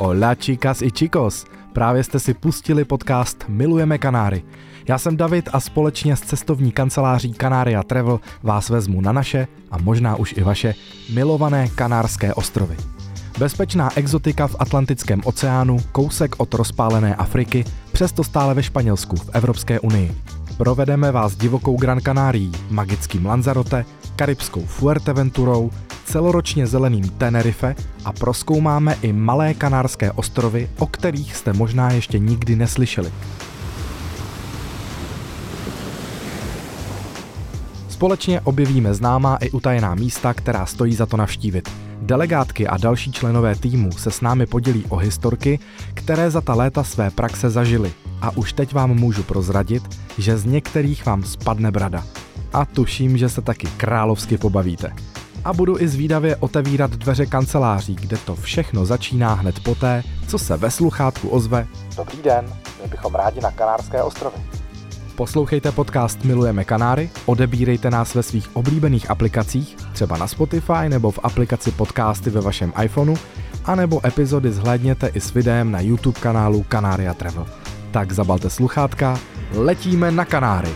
Hola chicas i chicos, právě jste si pustili podcast Milujeme Kanáry. Já jsem David a společně s cestovní kanceláří Kanária Travel vás vezmu na naše a možná už i vaše milované kanárské ostrovy. Bezpečná exotika v Atlantickém oceánu, kousek od rozpálené Afriky, přesto stále ve Španělsku v Evropské unii. Provedeme vás divokou Gran Canarií, magickým Lanzarote, karibskou Fuerteventurou, celoročně zeleným Tenerife a proskoumáme i malé kanárské ostrovy, o kterých jste možná ještě nikdy neslyšeli. Společně objevíme známá i utajená místa, která stojí za to navštívit. Delegátky a další členové týmu se s námi podělí o historky, které za ta léta své praxe zažili. A už teď vám můžu prozradit, že z některých vám spadne brada. A tuším, že se taky královsky pobavíte. A budu i zvídavě otevírat dveře kanceláří, kde to všechno začíná hned poté, co se ve sluchátku ozve Dobrý den, my bychom rádi na Kanárské ostrovy. Poslouchejte podcast Milujeme Kanáry, odebírejte nás ve svých oblíbených aplikacích, třeba na Spotify nebo v aplikaci podcasty ve vašem iPhoneu, anebo epizody zhlédněte i s videem na YouTube kanálu Kanária Travel. Tak zabalte sluchátka, letíme na Kanáry.